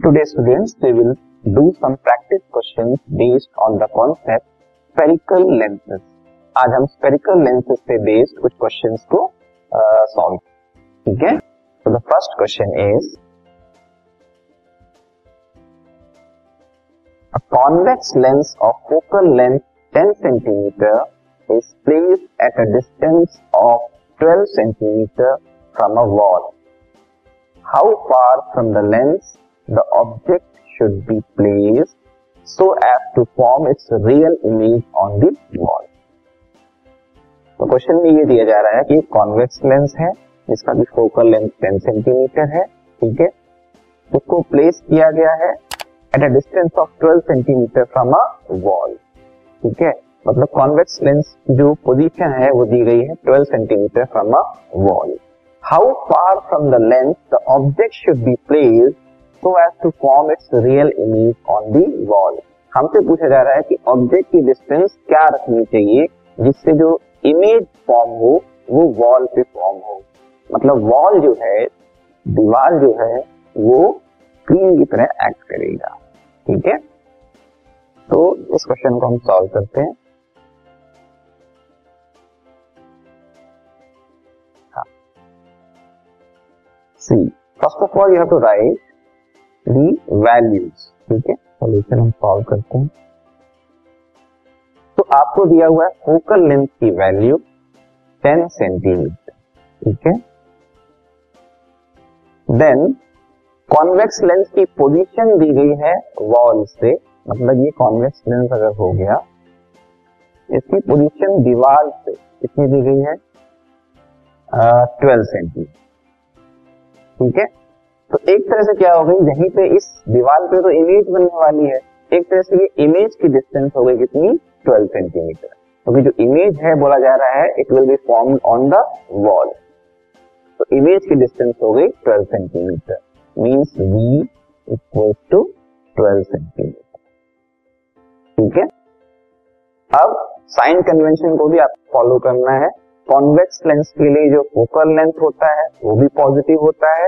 Today students we will do some practice questions based on the concept spherical lenses. आज हम spherical lenses पे based कुछ questions को solve uh, ठीक है तो the first question is A convex lens of focal length 10 centimeter is placed at a distance of 12 centimeter from a wall. How far from the lens the object should be placed so as to form its real image on the wall. तो question में ये दिया जा रहा है कि convex lens है, जिसका भी फोकल लेंथ टेन सेंटीमीटर है, ठीक है? उसको प्लेस किया गया है at a distance of 12 centimetre from a wall ठीक है? मतलब कॉन्वेक्स लेंस जो पोजीशन है, वो दी गई है 12 centimetre from a wall how far from the lens the object should be placed so as to form its real image on the wall हमसे पूछा जा रहा है कि ऑब्जेक्ट की डिस्टेंस क्या रखनी चाहिए, जिससे जो इमेज फॉर्म हो, वो वॉल पे फॉर्म हो। मतलब वॉल जो है, दीवार जो है, वो स्क्रीन की तरह एक्ट करेगा। ठीक है? तो इस क्वेश्चन को हम सॉल्व करते हैं। See first of all you have to write the values ठीक है? सोल्यूशन हम सॉल्व करते हैं। तो आपको दिया हुआ है फोकल लेंथ की वैल्यू 10 सेंटीमीटर ठीक है? देन कॉन्वेक्स लेंस की पोजीशन दी गई है वॉल से। मतलब ये कॉन्वेक्स लेंस अगर हो गया इसकी पोजीशन दीवार से कितनी दी गई है? ट्वेल्व सेंटीमीटर ठीक है? तो एक तरह से क्या हो गई, यहीं पे इस दीवार पे तो इमेज बनने वाली है। एक तरह से ये इमेज की डिस्टेंस हो गई कितनी? 12 सेंटीमीटर क्योंकि जो इमेज है, बोला जा रहा है it will be form on the wall तो इमेज की डिस्टेंस हो गई 12 centimetre means v equal to 12 centimetre ठीक है? अब साइन कन्वेंशन को भी आपको फॉलो करना है। कॉन्वेक्स लेंस के लिए जो फोकल लेंथ होता है, वो भी पॉजिटिव होता है।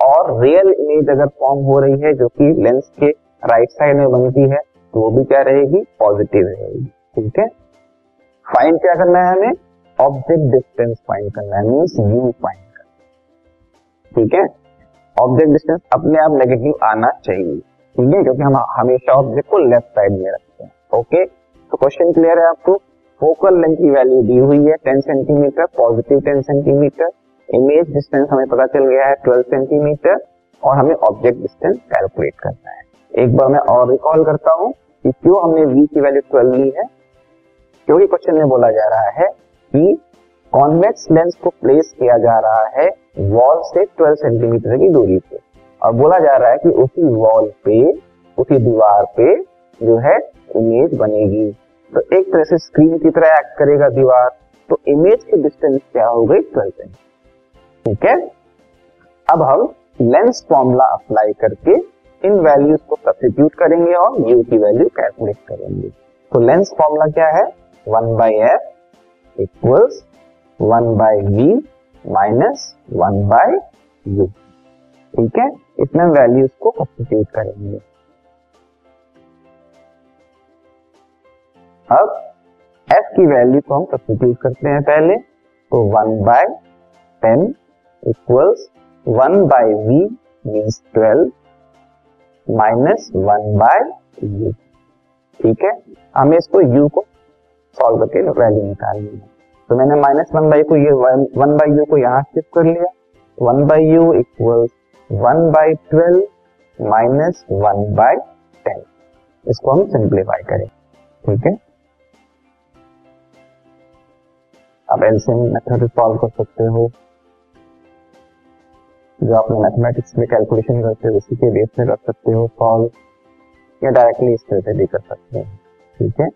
और रियल इमेज अगर फॉर्म हो रही है, जो कि लेंस के राइट साइड में बनती है तो वो भी क्या रहेगी? पॉजिटिव रहेगी। ठीक है? फाइंड क्या करना है हमें? ऑब्जेक्ट डिस्टेंस फाइंड करना है। मीन्स यू फाइंड करना ठीक है? ऑब्जेक्ट डिस्टेंस अपने आप नेगेटिव आना चाहिए। ठीक है? क्योंकि हम हमेशा ऑब्जेक्ट को लेफ़्ट साइड में रखते हैं। ओके तो क्वेश्चन क्लियर है आपको? फोकल लेंथ की वैल्यू दी हुई है। 10 centimetre positive 10 centimetre image distance हमें पता चल गया है 12 सेंटीमीटर और हमें ऑब्जेक्ट डिस्टेंस कैलकुलेट करना है। एक बार मैं और रिकॉल करता हूँ कि क्यों हमने v की वैल्यू 12 ली है। क्योंकि क्वेश्चन में बोला जा रहा है कि कॉन्वेक्स लेंस को प्लेस किया जा रहा है वॉल से 12 सेंटीमीटर की दूरी पे। और बोला जा रहा है कि उसी वॉल पे, उसी दीवार पे जो है इमेज बनेगी। तो एक तरह से स्क्रीन की तरह एक्ट करेगा दीवार। तो इमेज की डिस्टेंस क्या हो गई ट्वेल्व सेंटीमीटर ठीक है? अब हम लेंस फॉर्मूला अप्लाई करके इन वैल्यूज़ को सब्सिट्यूट करेंगे और यू की वैल्यू कैलकुलेट करेंगे। तो लेंस फॉर्मूला क्या है? One by f equals one by v minus one by u ठीक है? इसमें वैल्यूज़ को सब्सिट्यूट करेंगे। अब एफ़ की वैल्यू को हम सब्सिट्यूट करते हैं पहले तो one by ten equals one by v means twelve minus one by u ठीक है? हमें इसको यू को सॉल्व करके वैल्यू निकालनी है। तो मैंने माइनस वन बाई को ये वन बाई यू को यहाँ शिफ्ट कर लिया। One by u equals one by twelve minus one by ten इसको हम सिंप्लीफाई करें। ठीक है? अब एलसीएम मेथड सॉल्व कर सकते हो। जो आपने मैथमेटिक्स में कैलकुलेशन करते हो, उसी के बेस में कर सकते हो सॉल्व या डायरेक्टली इस तरह से भी कर सकते हैं। ठीक है?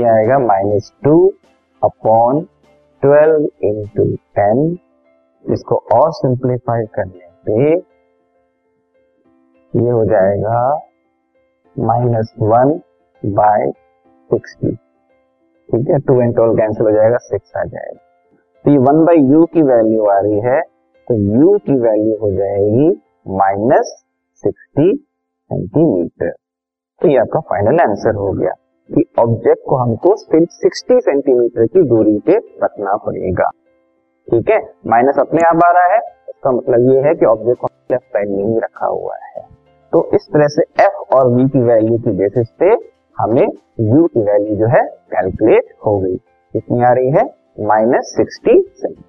ये आएगा minus two upon twelve into ten इसको और सिंप्लीफाई करने पे ये हो जाएगा माइनस वन बाय सिक्सटी ठीक है? टू एंड ट्वेल्व कैंसिल हो जाएगा सिक्स आ जाएगा। तो ये वन बाई यू की वैल्यू आ रही है। तो u की वैल्यू हो जाएगी माइनस सिक्सटी सेंटीमीटर तो ये आपका फाइनल आंसर हो गया कि ऑब्जेक्ट को हमको सिर्फ़ सिक्सटी सेंटीमीटर की दूरी पे रखना पड़ेगा। ठीक है? माइनस अपने आप आ रहा है, इसका मतलब ये है कि ऑब्जेक्ट को लेफ़्ट साइड में ही रखा हुआ है। तो इस तरह से एफ़ और वी की वैल्यू की बेसिस पे हमें यू की वैल्यू जो है कैलकुलेट हो गई। कितनी आ रही है? Minus sixty centimetre